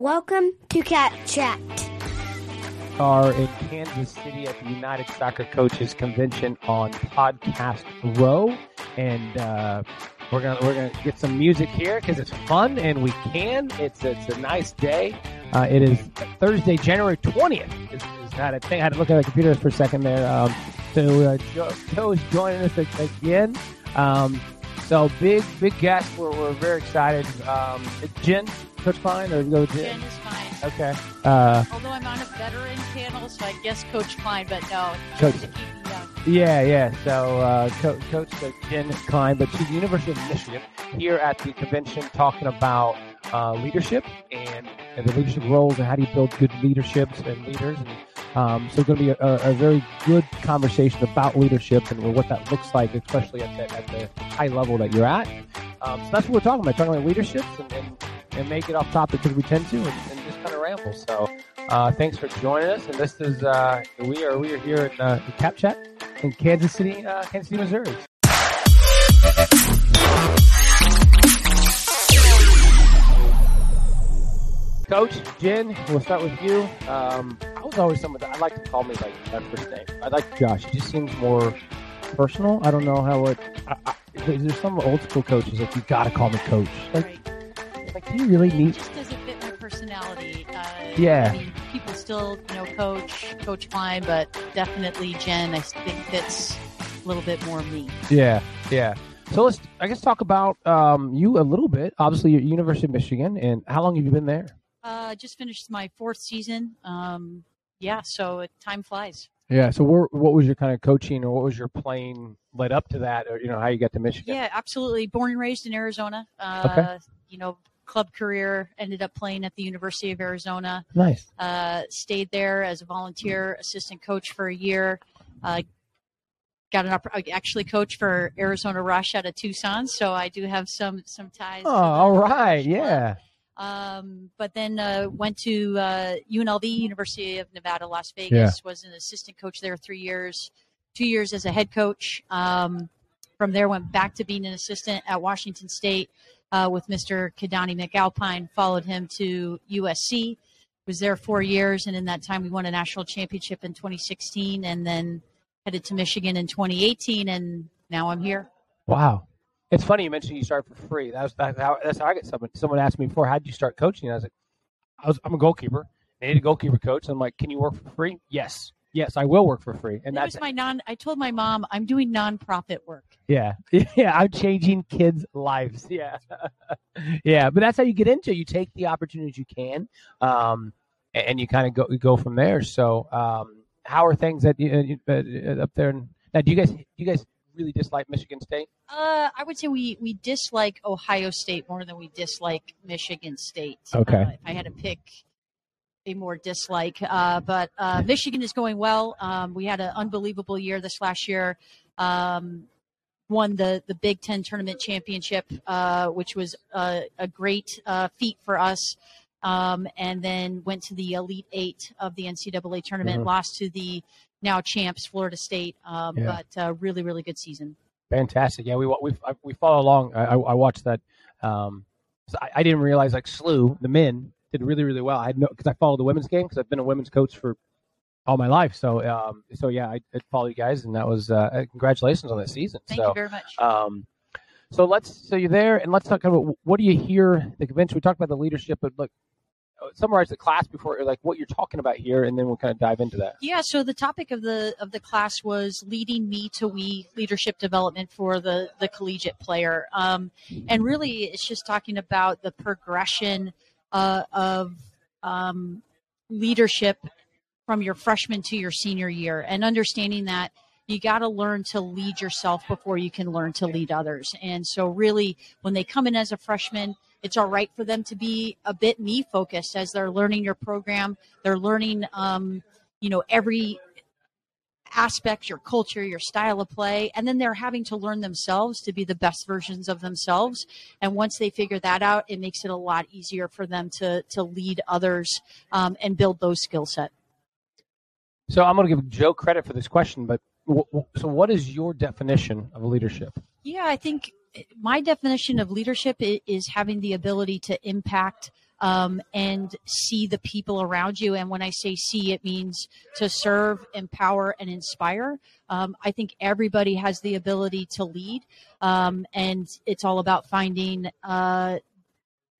Welcome to Cap Chat. Are in Kansas City at the United Soccer Coaches Convention on Podcast Row, and uh, we're gonna we're gonna get some music here because it's fun and we can. It's it's a nice day. Uh, it is Thursday, January twentieth. Is, that I think I had to look at the computer for a second there. Um, so uh, Joe, Joe is joining us again. Um, so big big guest. We're, we're very excited. Um, Jen, Coach Klein, or go Jen? Jen is fine. Okay. Uh, Although I'm on a veteran panel, so I guess Coach Klein, but no, Coach- to keep me young. Yeah, yeah. So, uh, Co- Coach uh, Jen Klein, but she's the University of Michigan here at the convention talking about uh, leadership and, and the leadership roles and how do you build good leaderships and leaders. And um, so, it's going to be a, a, very good conversation about leadership and what that looks like, especially at the, at the high level that you're at. Um, so that's what we're talking about, talking about leadership and, and, and make it off topic because we tend to and, and just kind of ramble. So, uh, thanks for joining us. And this is uh, we are we are here in uh, the Cap Chat in Kansas City, uh, Kansas City, Missouri. Coach Jen, we'll start with you. Um, I was always someone that I like to call me like my first name. I like Josh. It just seems more personal. I don't know how it. I, I, there's some old school coaches like you got to call me coach. Like, Right. like do you really It need? just doesn't fit my personality. Uh, Yeah. I mean, people still, you know, Coach, Coach Klein, but definitely Jen, I think fits a little bit more me. Yeah, yeah. So let's, I guess, talk about um, you a little bit. Obviously, you're at University of Michigan, and how long have you been there? Uh, just finished my fourth season. Um, yeah, so it, time flies. Yeah. So, where, what was your kind of coaching, or what was your playing led up to that, or you know how you got to Michigan? Yeah, absolutely. Born and raised in Arizona. Uh, Okay. You know, club career ended up playing at the University of Arizona. Nice. uh, stayed there as a volunteer assistant coach for a year. Uh, got an opp- actually coached for Arizona Rush out of Tucson, so I do have some some ties. Oh, all right. yeah. club. Yeah. Um, but then uh, went to uh, UNLV, University of Nevada, Las Vegas. Was an assistant coach there three years, two years as a head coach. Um, from there, went back to being an assistant at Washington State uh, with Mr. Keidane McAlpine. Followed him to USC. Was there four years, and in that time, we won a national championship in 2016, and then headed to Michigan in 2018, and now I'm here. Wow. It's funny you mentioned you started for free. That was that's how, that's how I get someone. Someone asked me before, how did you start coaching? I was like, I was, I'm a goalkeeper. I need a goalkeeper coach. I'm like, can you work for free? Yes. Yes, I will work for free. And that that's was my non. I told my mom I'm doing nonprofit work. Yeah. Yeah. I'm changing kids' lives. Yeah. yeah. But that's how you get into it. You take the opportunities you can, um, and, you kind of go you go from there. So, um, how are things at, you- uh, uh, up there? In, now, do you guys do you guys really dislike Michigan State? Uh, I would say we we dislike Ohio State more than we dislike Michigan State. Okay. Uh, if I had to pick a more dislike, uh, but uh, Michigan is going well. Um, we had an unbelievable year this last year. Um, won the the Big Ten tournament championship, uh, which was a great uh, feat for us. Um, and then went to the Elite Eight of the NCAA tournament, Mhm. lost to the now champs Florida State. Um, Yeah. But uh, really, really good season. Fantastic. Yeah, we we we follow along. I, I watched that. Um, I, I didn't realize like SLU, the men did really really well. I had no because I follow the women's game because I've been a women's coach for all my life. So um, so yeah, I, I follow you guys, and that was uh, uh, congratulations on that season. Thank so you very much. um, so let's so you're there, and let's talk about what do you hear the convention. We talked about the leadership, but look, summarize the class before, like what you're talking about here, and then we'll kind of dive into that. Yeah, so the topic of the of the class was leading me to we leadership development for the the collegiate player, um, and really it's just talking about the progression uh, of um, leadership from your freshman to your senior year, and understanding that you got to learn to lead yourself before you can learn to lead others. And so, really, when they come in as a freshman, it's all right for them to be a bit me focused as they're learning your program. They're learning, um, you know, every aspect, your culture, your style of play, and then they're having to learn themselves to be the best versions of themselves. And once they figure that out, it makes it a lot easier for them to to lead others um, and build those skill set. So I'm going to give Joe credit for this question, but w- w- so what is your definition of leadership? Yeah, I think my definition of leadership is having the ability to impact um, and see the people around you. And when I say see, it means to serve, empower, and inspire. Um, I think everybody has the ability to lead, um, and it's all about finding uh,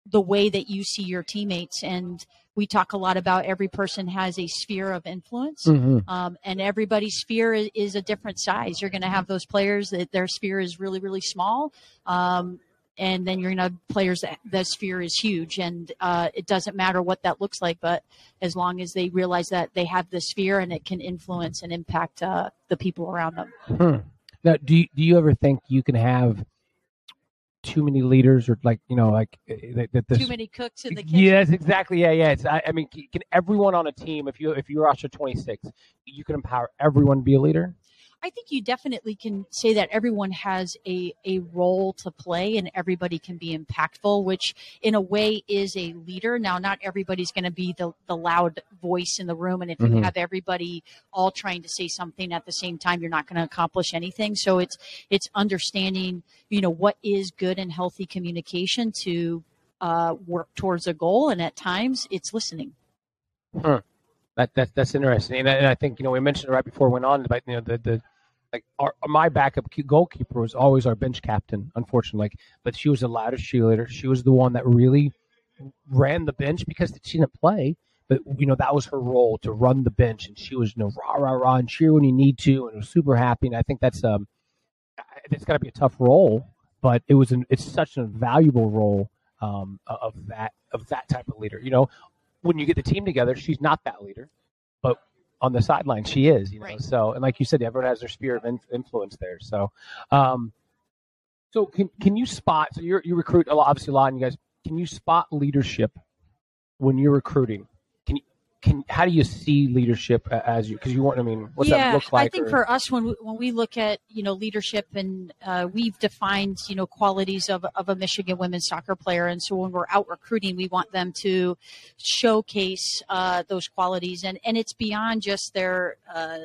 the way that you see your teammates and we talk a lot about every person has a sphere of influence Mm-hmm. um, and everybody's sphere is, is a different size you're going to have those players that their sphere is really really small um, and then you're going to have players that the sphere is huge and uh, it doesn't matter what that looks like but as long as they realize that they have the sphere and it can influence and impact uh, the people around them Hmm. Now, do you, do you ever think you can have too many leaders, or like you know, like uh, that, that this? too many cooks in the kitchen Yes, exactly. Yeah, yeah. It's, I, I mean, can everyone on a team, if you if you roster twenty six, you can empower everyone to be a leader. I think you definitely can say that everyone has a, a role to play and everybody can be impactful, which in a way is a leader. Now, not everybody's going to be the, the loud voice in the room. And if you Mhm. have everybody all trying to say something at the same time, you're not going to accomplish anything. So it's, it's understanding, you know, what is good and healthy communication to uh, work towards a goal. And at times it's listening. That, that that's interesting, and I, and I think you know we mentioned it right before we went on, about, you know the the like our, my backup goalkeeper was always our bench captain, unfortunately. Like, but she was the loudest cheerleader. She was the one that really ran the bench because she didn't play, but you know that was her role to run the bench, and she was you know rah rah rah and cheer when you need to, and was super happy. And I think that's um, it's got to be a tough role, but it was an it's such a valuable role um of that of that type of leader. You know, when you get the team together, she's not that leader, on the sideline she is. You know, Right. so and like you said, everyone has their sphere of in- influence there. So, um, so can can you spot? So you you recruit a lot, obviously a lot, and you guys can you spot leadership when you're recruiting? Can how do you see leadership as you because you want? I mean, what's yeah, that look like? I think or- for us, when we, when we look at you know leadership, and uh, we've defined you know qualities of of a Michigan women's soccer player, and so when we're out recruiting, we want them to showcase uh, those qualities, and and it's beyond just their. Uh,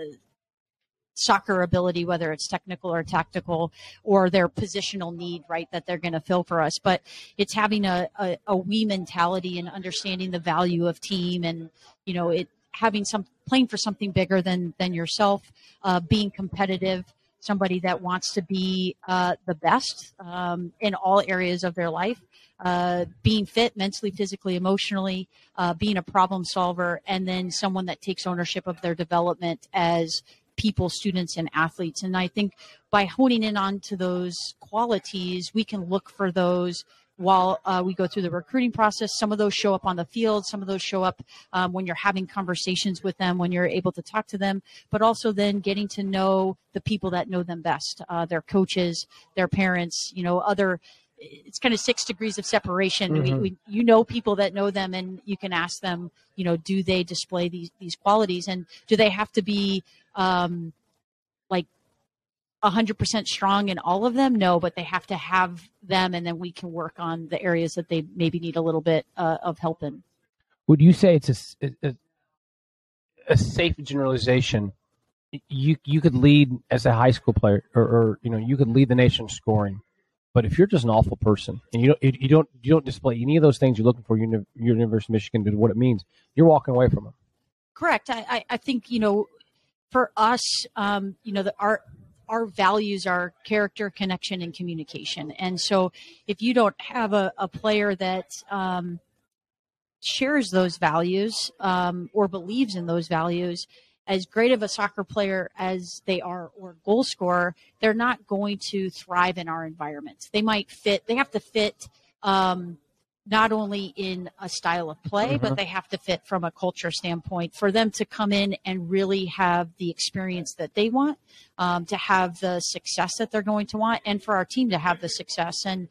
soccer ability whether it's technical or tactical or their positional need right that they're going to fill for us. But it's having a, a, a we mentality and understanding the value of team and you know it having some playing for something bigger than than yourself uh, being competitive somebody that wants to be uh, the best um, in all areas of their life uh, being fit mentally physically emotionally uh, being a problem solver and then someone that takes ownership of their development as people students and athletes and i think by honing in on to those qualities we can look for those while uh, we go through the recruiting process. Some of those show up on the field, some of those show up um, when you're having conversations with them, when you're able to talk to them, but also then getting to know the people that know them best uh, their coaches, their parents, you know, other. It's kind of six degrees of separation. We, Mhm. we, you know people that know them, and you can ask them, you know, do they display these these qualities, and do they have to be um, like 100% strong in all of them no but they have to have them and then we can work on the areas that they maybe need a little bit uh, of help in Would you say it's a, a safe generalization? You you could lead as a high school player, or, or you know you could lead the nation scoring, but if you're just an awful person and you don't you don't you don't display any of those things you're looking for, uni- University of Michigan to what it means, you're walking away from them. correct i, I, I think you know for us um, you know the our our values are character connection and communication and so if you don't have a, a player that um, shares those values um, or believes in those values as great of a soccer player as they are or goal scorer they're not going to thrive in our environment they might fit they have to fit um, not only in a style of play Mhm. but they have to fit from a culture standpoint for them to come in and really have the experience that they want um, to have the success that they're going to want and for our team to have the success. And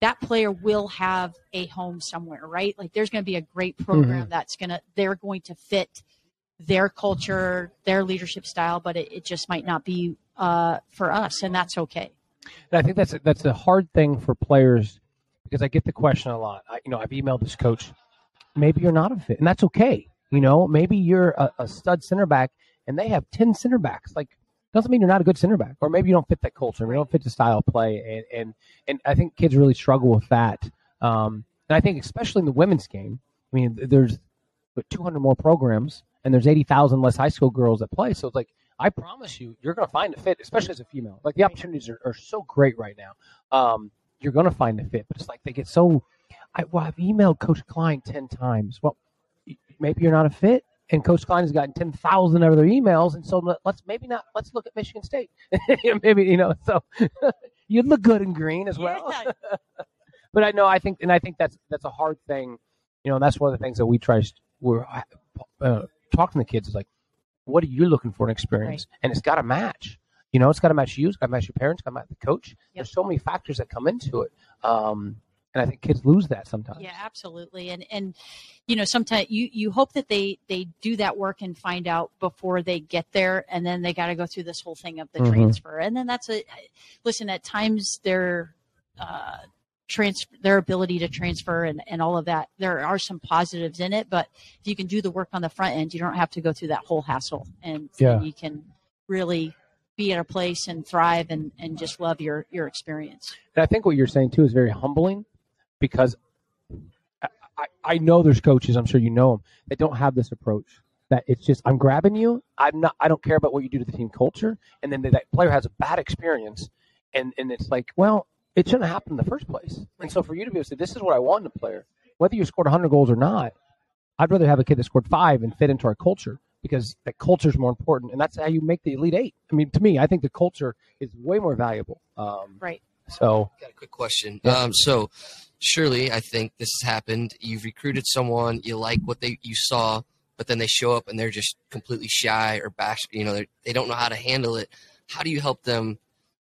that player will have a home somewhere right? Like there's going to be a great program that's going to they're going to fit their culture their leadership style but it, it just might not be uh, for us and that's okay And I think that's a, that's a hard thing for players because I get the question a lot. I, you know, I've emailed this coach. Maybe you're not a fit, and that's okay. You know, maybe you're a, a stud center back, and they have ten center backs. Like, doesn't mean you're not a good center back, or maybe you don't fit that culture, maybe you don't fit the style of play, and and and I think kids really struggle with that. Um, and I think especially in the women's game, I mean, there's 200 more programs, and there's 80,000 less high school girls that play. So it's like, I promise you, you're going to find a fit, especially as a female. Like the opportunities are, are so great right now. Um, you're going to find a fit, but it's like they get so. I, well, I've emailed Coach Klein 10 times. Well, maybe you're not a fit and Coach Klein has gotten ten thousand other emails, and so let's maybe not let's look at Michigan State. maybe you know, so you'd look good in green as well. But I know I think, and I think that's that's a hard thing. You know, and that's one of the things that we try. We're uh, talking to the kids is like, what are you looking for in experience? Right. And it's got to match. You know, it's got to match you. It's got to match your parents. Got to match the coach. Yep. There's so many factors that come into it. Um, and I think kids lose that sometimes. Yeah, absolutely. And and you know, sometimes you you hope that they they do that work and find out before they get there, and then they got to go through this whole thing of the mm-hmm. transfer, and then that's a listen. At times, their uh, transfer their ability to transfer and and all of that, there are some positives in it, but if you can do the work on the front end, you don't have to go through that whole hassle, and, yeah. and you can really be at a place and thrive and, and just love your your experience. And I think what you're saying too is very humbling because I, I know there's coaches, I'm sure you know them, that don't have this approach. That it's just I'm grabbing you. I'm not. I don't care about what you do to the team culture. And then that player has a bad experience, and and it's like, well, it shouldn't have happened in the first place. And so for you to be able to say, this is what I want in a player, whether you scored 100 goals or not, I'd rather have a kid that scored five and fit into our culture because that culture is more important, and that's how you make the elite eight. I mean, to me, I think the culture is way more valuable. Um, right. So, got a quick question. Yeah. Um, so, surely I think this has happened. You've recruited someone, you like what they you saw, but then they show up and they're just completely shy or bash. You know, they don't know how to handle it. How do you help them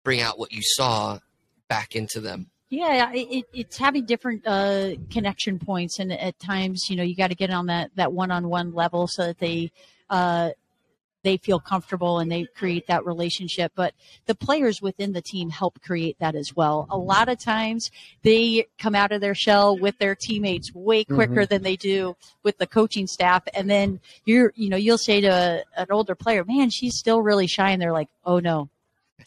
bring out what you saw back into them? Yeah, it, it's having different uh, connection points, and at times, you know, you got to get on that that one on one level so that they uh, they feel comfortable and they create that relationship. But the players within the team help create that as well. A lot of times they come out of their shell with their teammates way mm-hmm. quicker mm-hmm. than they do with the coaching staff. And then you're, you know, you'll say to a, an older player, man, she's still really shy. And they're like, oh no,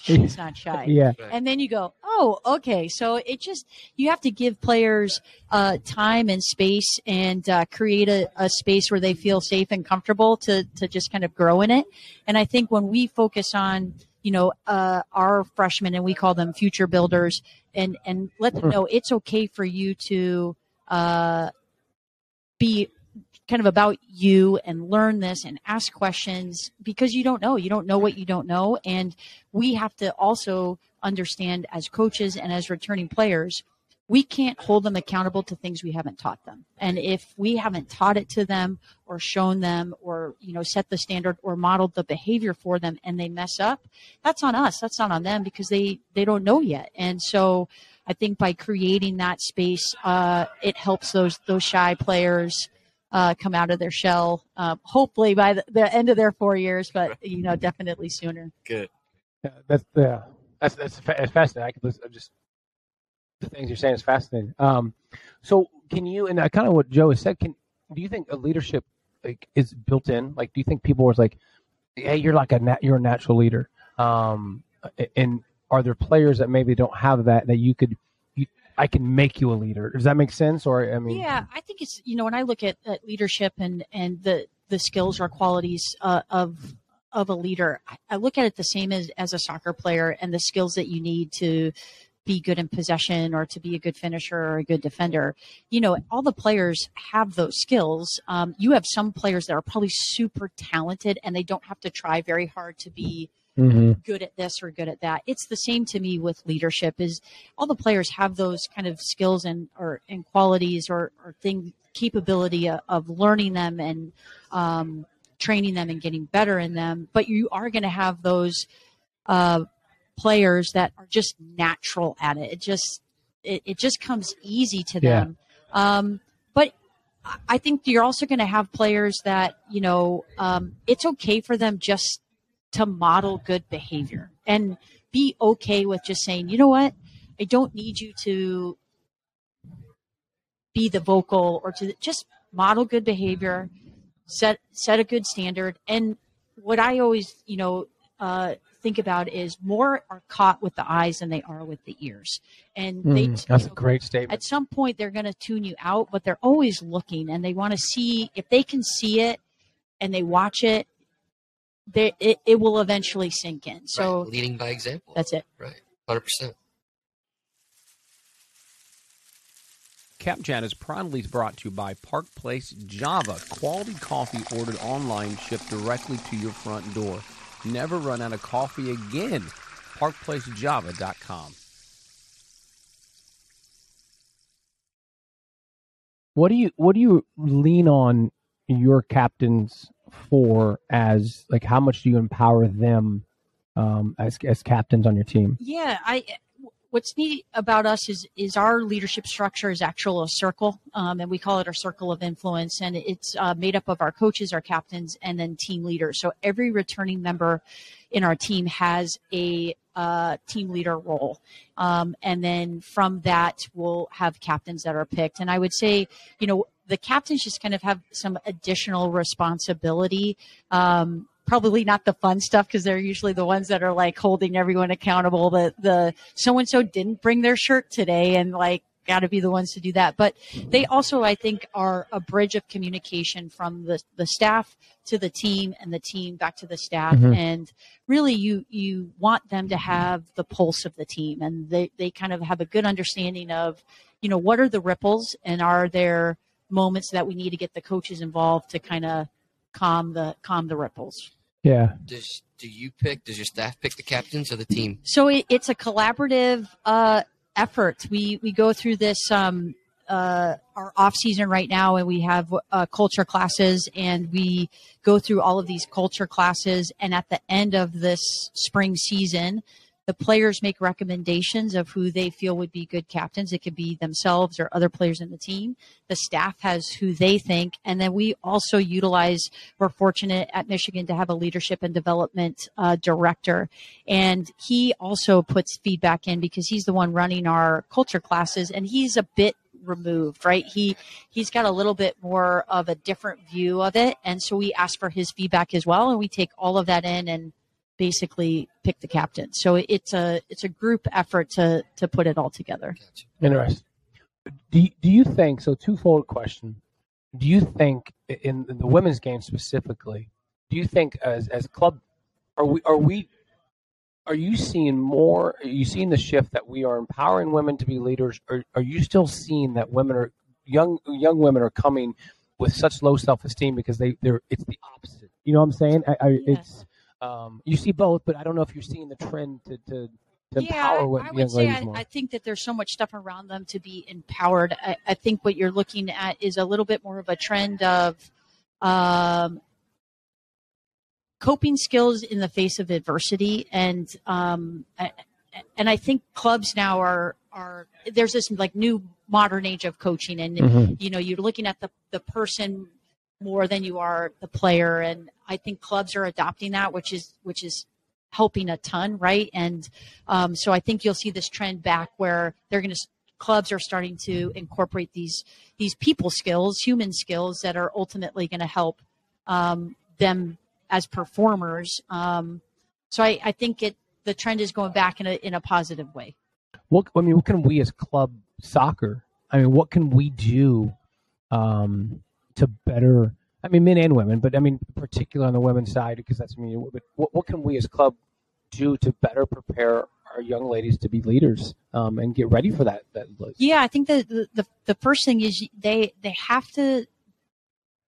she's not shy. yeah. And then you go, oh, okay. So it just, you have to give players uh, time and space and uh, create a, a, space where they feel safe and comfortable to, to just kind of grow in it. And I think when we focus on, you know, uh, our freshmen and we call them future builders and, and let them hmm. know it's okay for you to uh, be kind of about you and learn this and ask questions because you don't know. You don't know what you don't know. And we have to also understand as coaches and as returning players, we can't hold them accountable to things we haven't taught them. And if we haven't taught it to them or shown them or, you know, set the standard or modeled the behavior for them and they mess up, that's on us. That's not on them because they, they don't know yet. And so I think by creating that space, uh, it helps those, those shy players, uh, come out of their shell. Uh, hopefully by the, the, end of their four years, but you know, definitely sooner. Good. Yeah, that's yeah, that's that's, that's fascinating. I could listen, just the things you're saying is fascinating. Um, so can you and kind of what Joe has said? Can do you think a leadership like is built in? Like, do you think people are like, hey, you're like a nat- you're a natural leader? Um, and are there players that maybe don't have that that you could I can make you a leader. Does that make sense? Or I mean, yeah, I think it's you know when I look at, at leadership and and the the skills or qualities uh, of of a leader, I, look at it the same as as a soccer player and the skills that you need to be good in possession or to be a good finisher or a good defender. You know, all the players have those skills. Um, you have some players that are probably super talented and they don't have to try very hard to be mm-hmm. good at this or good at that. It's the same to me with leadership is all the players have those kind of skills and or and qualities or, or thing capability of, of learning them and um, training them and getting better in them. But you are going to have those uh, players that are just natural at it. It just it, it just comes easy to them. Yeah. Um, but I think you're also going to have players that you know um, it's okay for them just to model good behavior and be okay with just saying, you know what, I don't need you to be the vocal or to just model good behavior, set set a good standard. And what I always, you know, uh, think about is more are caught with the eyes than they are with the ears. And they, Mm, that's you a great statement. at some point they're going to tune you out, but they're always looking and they want to see if they can see it and they watch it, they, it, it will eventually sink in. So right. leading by example. that's it. right. Hundred percent. Cap Chat is proudly brought to you by Park Place Java. Quality coffee ordered online, shipped directly to your front door. Never run out of coffee again. ParkPlaceJava.com. What do you what do you lean on your captains for as like how much do you empower them um, as as captains on your team? Yeah, I. What's neat about us is is our leadership structure is actually a circle, um, and we call it our circle of influence, and it's uh, made up of our coaches, our captains, and then team leaders. So every returning member in our team has a uh, team leader role, um, and then from that we'll have captains that are picked. And I would say, you know, the captains just kind of have some additional responsibility. Um, probably not the fun stuff because they're usually the ones that are like holding everyone accountable. That the so and so didn't bring their shirt today, and like got to be the ones to do that. But they also, I think, are a bridge of communication from the the staff to the team, and the team back to the staff. Mhm. And really, you you want them to have the pulse of the team, and they they kind of have a good understanding of, you know, what are the ripples, and are there moments that we need to get the coaches involved to kind of calm the calm the ripples. Yeah, Does do you pick? Does your staff pick the captains or the team? So it, it's a collaborative uh, effort. We we go through this um, uh, our off season right now, and we have uh, culture classes, and we go through all of these culture classes. And at the end of this spring season, the players make recommendations of who they feel would be good captains. It could be themselves or other players in the team. The staff has who they think, and then we also utilize. We're fortunate at Michigan to have a leadership and development uh, director, and he also puts feedback in because he's the one running our culture classes, and he's a bit removed right he he's got a little bit more of a different view of it and so we ask for his feedback as well and we take all of that in and basically pick the captain so it's a it's a group effort to to put it all together interesting. Do you, do you think so? Twofold question. Do you think in, in the women's game specifically? Do you think as as club are we are we are you seeing more? Are you seeing the shift that we are empowering women to be leaders? Or are you still seeing that women are young young women are coming with such low self esteem because they they're it's the opposite. You know what I'm saying? I, I. It's um, you see both, but I don't know if you're seeing the trend to to, to yeah, empower I, wo- I young would say ladies I. I think that there's so much stuff around them to be empowered. I, I think what you're looking at is a little bit more of a trend of um, coping skills in the face of adversity, and um, I- and I think clubs now are are there's this like new modern age of coaching, and Mhm. you know you're looking at the the person more than you are the player. And i think clubs are adopting that which is which is helping a ton right? And um, so i think you'll see this trend back where they're going to clubs are starting to incorporate these these people skills human skills that are ultimately going to help um, them as performers. Um, so I, I think it the trend is going back in a in a positive way. What I mean, what can we as club soccer? I mean, what can we do um, to better? I mean, men and women, but I mean, particularly on the women's side, because that's me. But what, what can we as club do to better prepare our young ladies to be leaders um, and get ready for that? That Yeah, I think that the, the the first thing is they they have to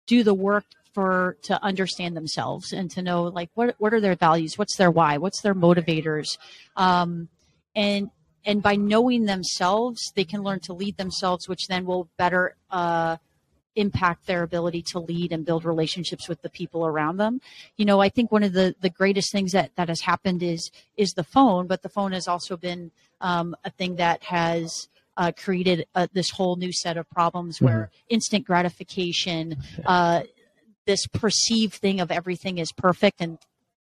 do the work for to understand themselves and to know like what what are their values, what's their why, what's their motivators, um, and and by knowing themselves, they can learn to lead themselves, which then will better uh, impact their ability to lead and build relationships with the people around them. You know, I think one of the the greatest things that that has happened is is the phone, but the phone has also been um, a thing that has uh, created uh, this whole new set of problems where instant gratification, uh, this perceived thing of everything is perfect and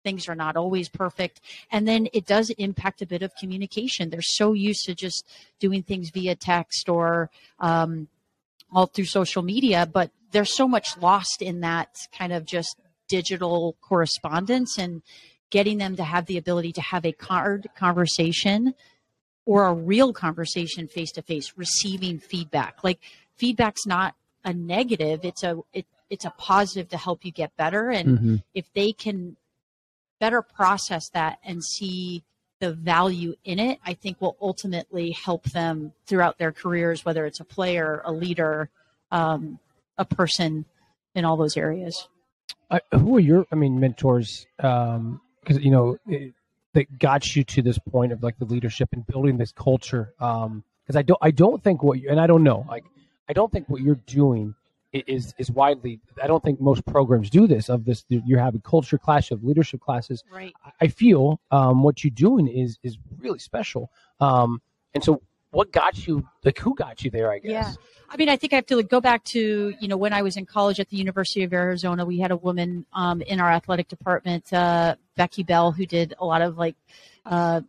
things are not always perfect. And then it does impact a bit of communication. They're so used to just doing things via text or um, all through social media, but there's so much lost in that kind of just digital correspondence and getting them to have the ability to have a card conversation or a real conversation face to face, receiving feedback. Like feedback's not a negative; it's a it, it's a positive to help you get better. And Mm-hmm. if they can better process that and see the value in it, I think will ultimately help them throughout their careers, whether it's a player, a leader, um, a person in all those areas. Uh, who are your, I mean, mentors? Because you know it, that got you to this point of like the leadership and building this culture. Because I don't, I don't think what you, and I don't know, like I don't think what you're doing is is widely. I don't think most programs do this. Of this, you're having culture clash of leadership classes. Right. I feel um, what you're doing is is really special. Um, and so, what got you? Like, who got you there? I guess. Yeah. I mean, I think I have to like, go back to, you know, when I was in college at the University of Arizona, we had a woman um, in our athletic department, uh, Becky Bell, who did a lot of like uh,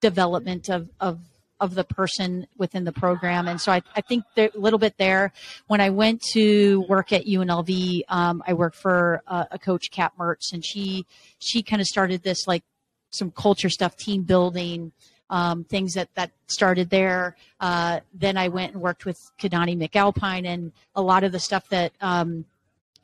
development of, of, of the person within the program. And so I, I think a little bit there. When I went to work at UNLV, um, I worked for uh, a coach, Kat Mertz, and she, she kind of started this like some culture stuff, team building, um, things that that started there. Uh, then I went and worked with Keidane McAlpine, and a lot of the stuff that um,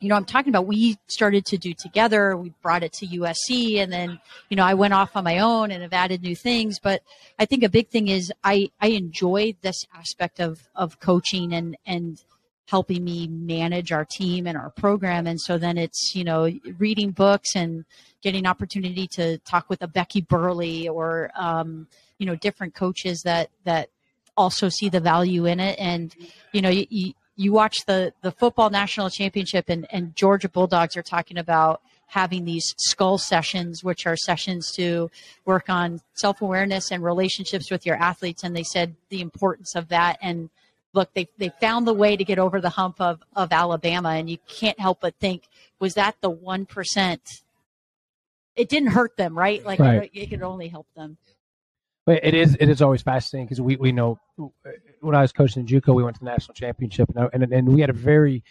you know I'm talking about, we started to do together. We brought it to USC, and then you know I went off on my own and have added new things. But I think a big thing is I I enjoy this aspect of of coaching and and helping me manage our team and our program and so then it's you know reading books and getting opportunity to talk with a Becky Burleigh or um, you know different coaches that that also see the value in it and you know you, you, you watch the the football national championship and and georgia bulldogs are talking about having these skull sessions which are sessions to work on self-awareness and relationships with your athletes. And they said the importance of that. And look they they found the way to get over the hump of of alabama. And you can't help but think was that the 1% it didn't hurt them right? Like Right. it, could only help them it is it is always fascinating because we, we know when I was coaching in JUCO, we went to the national championship and and and we had a very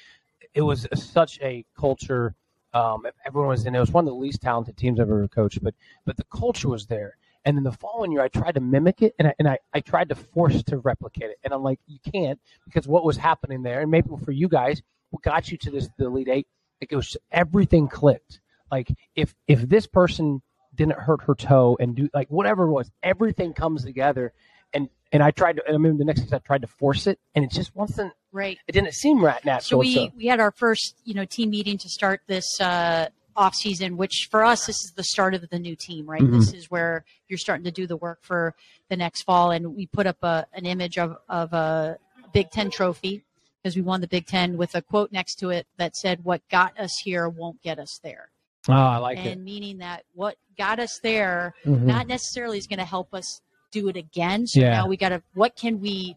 it was such a culture. Um, everyone was in. It was one of the least talented teams I've ever coached, but but the culture was there. And then the following year, I tried to mimic it, and I and I, I tried to force to replicate it, and I'm like, you can't because what was happening there, and maybe for you guys, what got you to this the elite eight, like it was everything clicked. Like if if this person didn't hurt her toe and do like whatever it was, everything comes together. And and I tried to. I remember the next thing I tried to force it, and it just wasn't. right It didn't seem right so natural. we we had our first you know team meeting to start this uh off season which for us this is the start of the new team right Mhm. this is where you're starting to do the work for the next fall and we put up a, an image of of a big 10 trophy because we won the big 10 with a quote next to it that said what got us here won't get us there oh, I like and it. And meaning that what got us there Mhm. not necessarily is going to help us do it again. So Yeah. now we got to, what can we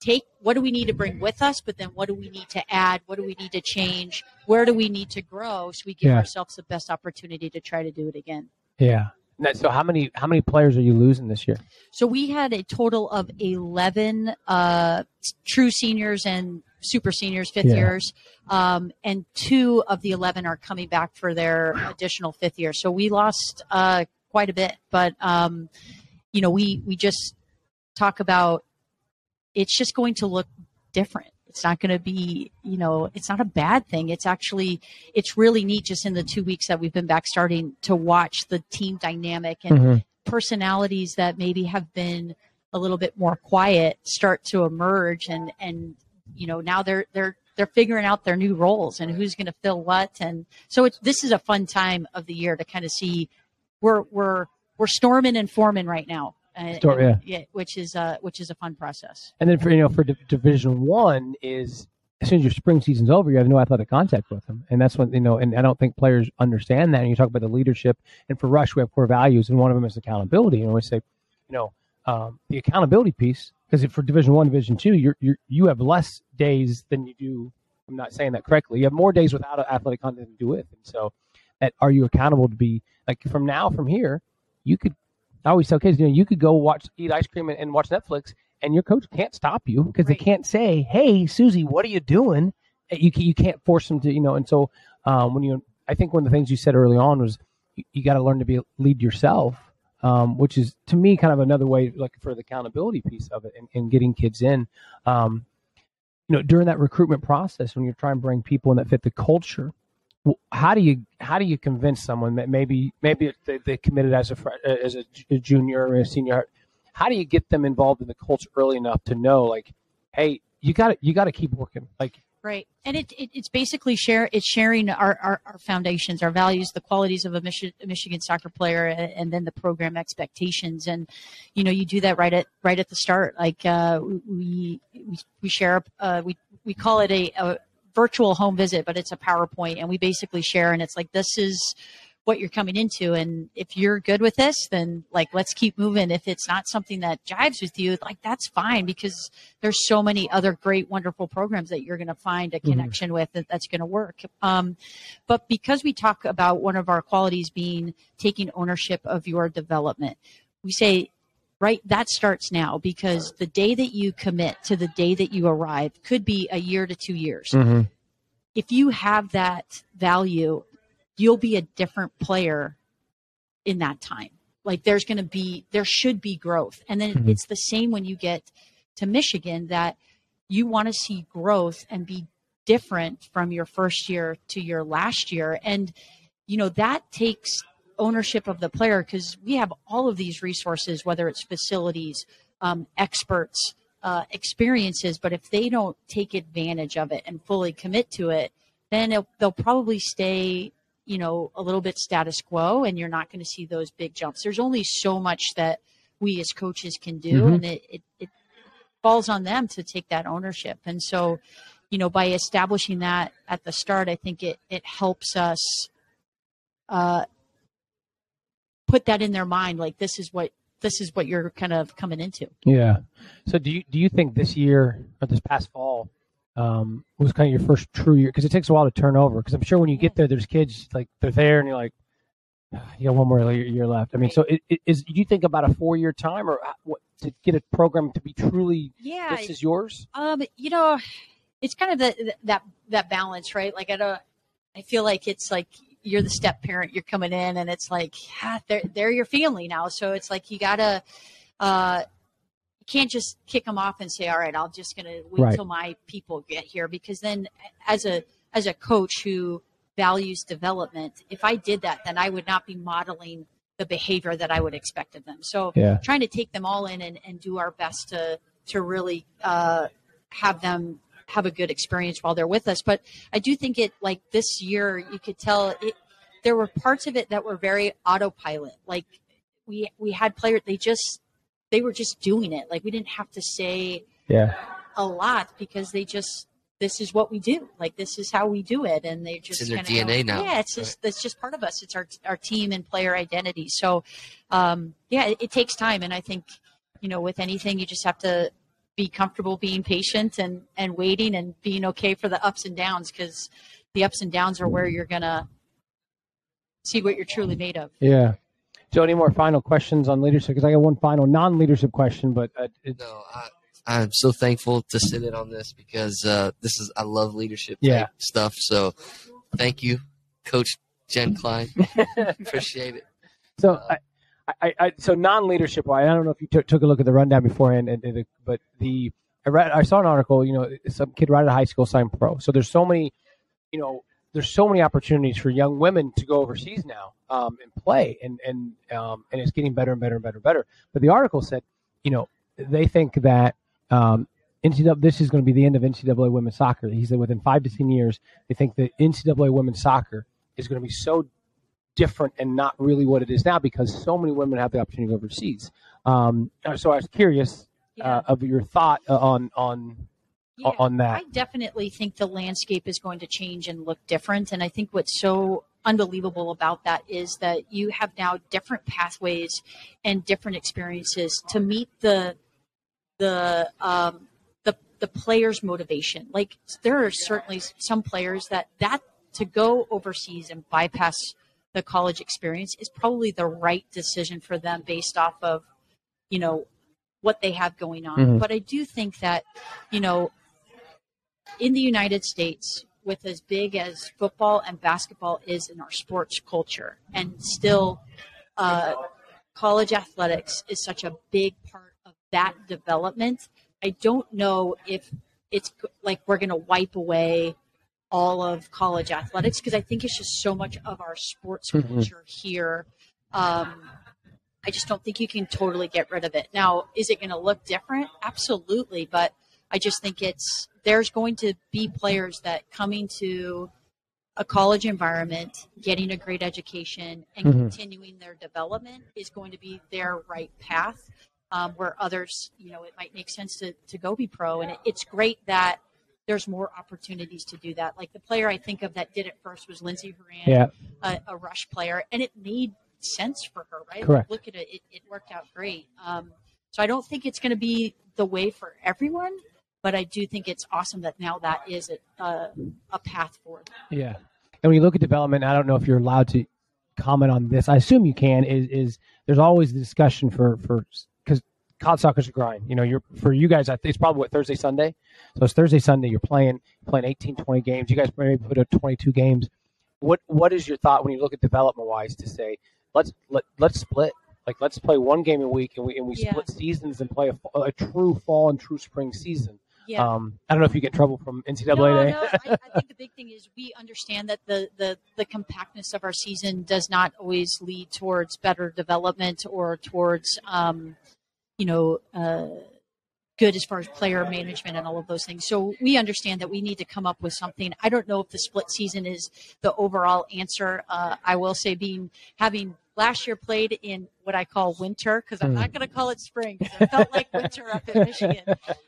take? What do we need to bring with us? But then what do we need to add? What do we need to change? Where do we need to grow so we give Yeah. ourselves the best opportunity to try to do it again? Yeah. So how many how many players are you losing this year? So we had a total of 11 uh, true seniors and super seniors, fifth Yeah. years. Um, and two of the 11 are coming back for their additional fifth year. So we lost uh, quite a bit. But, um, you know, we, we just talk about it's just going to look different. It's not going to be, you know, it's not a bad thing. It's actually, it's really neat just in the two weeks that we've been back starting to watch the team dynamic and Mhm. personalities that maybe have been a little bit more quiet start to emerge and and you know now they're they're they're figuring out their new roles and who's going to fill what and so it's this is a fun time of the year to kind of see we're we're we're storming and forming right now uh, Storm- and- which is uh which is a fun process And then for you know for Div- Division One is as soon as your spring season's over, you have no athletic contact with them, and that's when you know. And I don't think players understand that. And you talk about the leadership, and for Rush, we have core values, and one of them is accountability. And we say, you know, um, the accountability piece because for Division One, Division Two, you're, you're you have less days than you do. I'm not saying that correctly. You have more days without athletic content to do with, and so that are you accountable to be like from now from here? You could. I always tell kids, you know, you could go watch, eat ice cream, and, and watch Netflix, and your coach can't stop you because Right. they can't say, "Hey, Susie, what are you doing?" You can, you can't force them to, you know. And so um, when you, I think one of the things you said early on was you, you got to learn to be lead yourself, um, which is to me kind of another way, like for the accountability piece of it and, and getting kids in. Um, you know, during that recruitment process, when you're trying to bring people in that fit the culture, how do you how do you convince someone that maybe maybe they, they committed as a as a, junior or a senior? How do you get them involved in the culture early enough to know, like, hey, you got you got to keep working, like. Right, and it, it, it's basically share it's sharing our, our, our, foundations, our values, the qualities of a Michigan, soccer player, and then the program expectations. And you know, you do that right at right at the start. Like uh, we, we we share uh, we we call it a, a virtual home visit, but it's a PowerPoint, and we basically share. And it's like this is what you're coming into, and if you're good with this, then like let's keep moving. If it's not something that jives with you, like that's fine because there's so many other great, wonderful programs that you're going to find a mm-hmm. connection mm-hmm. with that, that's going to work. Um, but because we talk about one of our qualities being taking ownership of your development, we say right? That starts now because the day that you commit to the day that you arrive could be a year to two years. Mm-hmm. if you have that value you'll be a different player in that time. Like there's going to be there should be growth. And then mm-hmm. it's the same when you get to michigan that you want to see growth and be different from your first year to your last year. And you know that takes ownership of the player because we have all of these resources, whether it's facilities, um, experts, uh, experiences. But if they don't take advantage of it and fully commit to it, then they'll probably stay, you know, a little bit status quo, and you're not going to see those big jumps. There's only so much that we as coaches can do, mm-hmm. and it, it, it falls on them to take that ownership. And so, you know, by establishing that at the start, I think it it helps us uh, put that in their mind like this is what this is what you're kind of coming into. Yeah. So do you do you think this year or this past fall um, was kind of your first true year? Because it takes a while to turn over. Because I'm sure when you get there, there's kids like they're there, and you're like, ah, you got one more year left. I mean, so it, it is. Do you think about a four year time, or what, to get a program to be truly? Yeah, this is yours. Um, you know, it's kind of the, that that balance, right? Like I don't. I feel like it's like you're the step parent, you're coming in, and it's like ah, they're they're your family now. So it's like you gotta. Uh, you can't just kick them off and say, "All right, I'm just going to wait right. till my people get here," because then, as a as a coach who values development, if I did that, then I would not be modeling the behavior that I would expect of them. So, yeah. trying to take them all in and, and do our best to to really uh, have them have a good experience while they're with us. But I do think it like this year you could tell it there were parts of it that were very autopilot. Like we we had players they just they were just doing it. Like we didn't have to say yeah a lot because they just this is what we do. Like this is how we do it, and they just it's in their DNA know, now. Yeah, it's just it's just part of us. It's our our team and player identity. So, um, yeah, it, it takes time, and I think you know with anything you just have to be comfortable being patient and and waiting and being okay for the ups and downs because the ups and downs are where you're gonna see what you're truly made of. Yeah. Joe, any more final questions on leadership? Because I got one final non-leadership question, but uh, no, I, I'm so thankful to sit in on this because uh, this is I love leadership yeah. stuff. So, thank you, Coach Jen Klein. Appreciate it. So, uh, I, I, so non-leadership wise, I don't know if you t- took a look at the rundown beforehand, and, and, but the I read, I saw an article. You know, some kid right out of high school signed pro. So there's so many, you know, there's so many opportunities for young women to go overseas now um, and play, and and um, and it's getting better and better and better and better. But the article said, you know, they think that um, NCAA this is going to be the end of NCAA women's soccer. He said within five to ten years, they think that NCAA women's soccer is going to be so different and not really what it is now because so many women have the opportunity to go overseas. Um, so I was curious yeah. uh, of your thought uh, on on yeah, on that. I definitely think the landscape is going to change and look different, and I think what's so unbelievable about that is that you have now different pathways and different experiences to meet the the um, the the player's motivation. Like there are certainly some players that that to go overseas and bypass the college experience is probably the right decision for them based off of, you know, what they have going on. Mm-hmm. But I do think that, you know, in the United States, with as big as football and basketball is in our sports culture, and still, uh, college athletics is such a big part of that development. I don't know if it's like we're going to wipe away all of college athletics because I think it's just so much of our sports Mhm. culture here. Um, I just don't think you can totally get rid of it. Now, is it going to look different? Absolutely, but I just think it's there's going to be players that coming to a college environment, getting a great education, and Mhm. continuing their development is going to be their right path. Um, where others, you know, it might make sense to, to go be pro. And it, it's great that there's more opportunities to do that. Like the player I think of that did it first was Lindsey Horan, Yeah. a, a rush player, and it made sense for her, right? Correct. Look at it, it, it worked out great. Um, so I don't think it's going to be the way for everyone, but I do think it's awesome that now that is a, a, a path forward. Yeah. And when you look at development, I don't know if you're allowed to comment on this. I assume you can. Is is there's always the discussion for for college soccer's a grind. You know, you're for you guys. It's probably what Thursday, Sunday. So it's Thursday, Sunday. You're playing playing 18, 20 games. You guys maybe put up 22 games. What what is your thought when you look at development wise to say let's let let's split. Like let's play one game a week and we and we Yeah. split seasons and play a, a true fall and true spring season. Yeah. Um, I don't know if you get trouble from NCAA. No, no. I, I think the big thing is we understand that the, the, the compactness of our season does not always lead towards better development or towards, um, you know, uh, good as far as player management and all of those things. So we understand that we need to come up with something. I don't know if the split season is the overall answer. Uh, I will say, being having last year played in what I call winter because I'm Hmm. not going to call it spring because it felt like winter up in Michigan.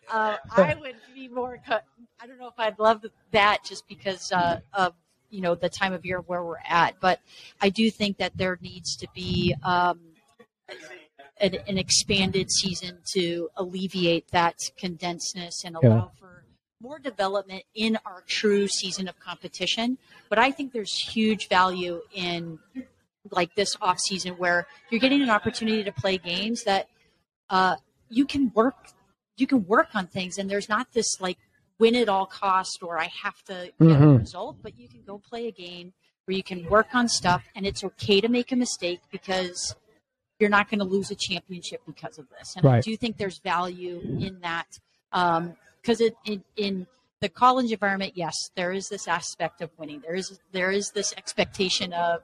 Uh, I would be more. I don't know if I'd love that just because uh, of you know the time of year where we're at, but I do think that there needs to be. Um, an, an expanded season to alleviate that condensedness and Yeah. allow for more development in our true season of competition. But I think there's huge value in like this off season where you're getting an opportunity to play games that uh, you can work you can work on things and there's not this like win at all cost or I have to get a Mhm. result, but you can go play a game where you can work on stuff and it's okay to make a mistake because you're not going to lose a championship because of this. And I Right. do think there's value in that um, because it in, in the college environment, yes, there is this aspect of winning. There is there is this expectation of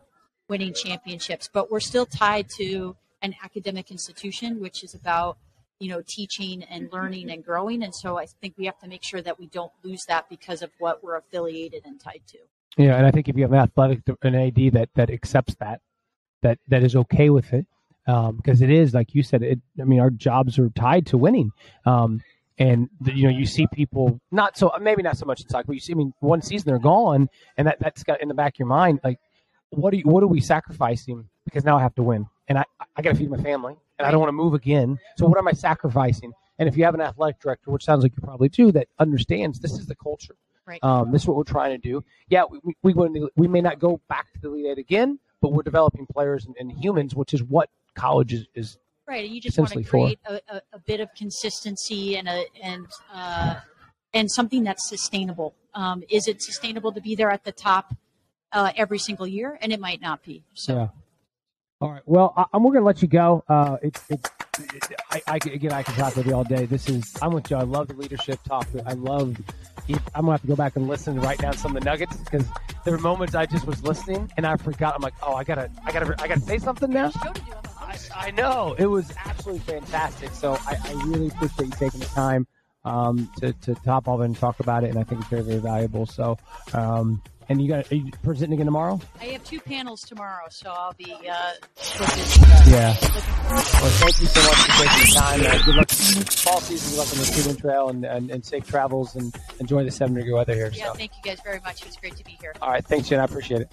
winning championships, but we're still tied to an academic institution, which is about you know teaching and learning and growing. And so I think we have to make sure that we don't lose that because of what we're affiliated and tied to. Yeah, and I think if you have an athletic an AD that that accepts that, that that is okay with it, because it is like you said. It. I mean, our jobs are tied to winning, um, and the, you know you see people not so maybe not so much in soccer, but you see. I mean, one season they're gone, and that that's got in the back of your mind like, what are you, what are we sacrificing because now I have to win, and I I got to feed my family, and I don't want to move again. So what am I sacrificing? And if you have an athletic director, which sounds like you probably do, that understands this is the culture. Right. Um, this is what we're trying to do. Yeah, we we, we, we may not go back to the Elite Eight again, but we're developing players and, and humans, which is what college is. is Right, and you just want to create a, a, a bit of consistency and a and uh, and something that's sustainable. Um, is it sustainable to be there at the top uh, every single year? And it might not be. So Yeah. All right. Well, I, I'm, we're going to let you go. Uh, it, it, it, I, I, again, I can talk with you all day. This is, I'm with you. I love the leadership talk. I love, I'm going to have to go back and listen and write down some of the nuggets because there were moments I just was listening and I forgot. I'm like, oh, I got to, I got to, I got to say something now. I. I know it was absolutely fantastic. So I, I really appreciate you taking the time um, to to top off and talk about it, and I think it's very very valuable. So, um, and you got are you presenting again tomorrow? I have two panels tomorrow, so I'll be uh, uh, Yeah. looking Well, thank you so much for taking the time. Uh, good luck fall season. Good luck on the student trail and, and, and safe travels and enjoy the seven degree weather here. Yeah, So, thank you guys very much. It was great to be here. all right, thanks, Jen. I appreciate it.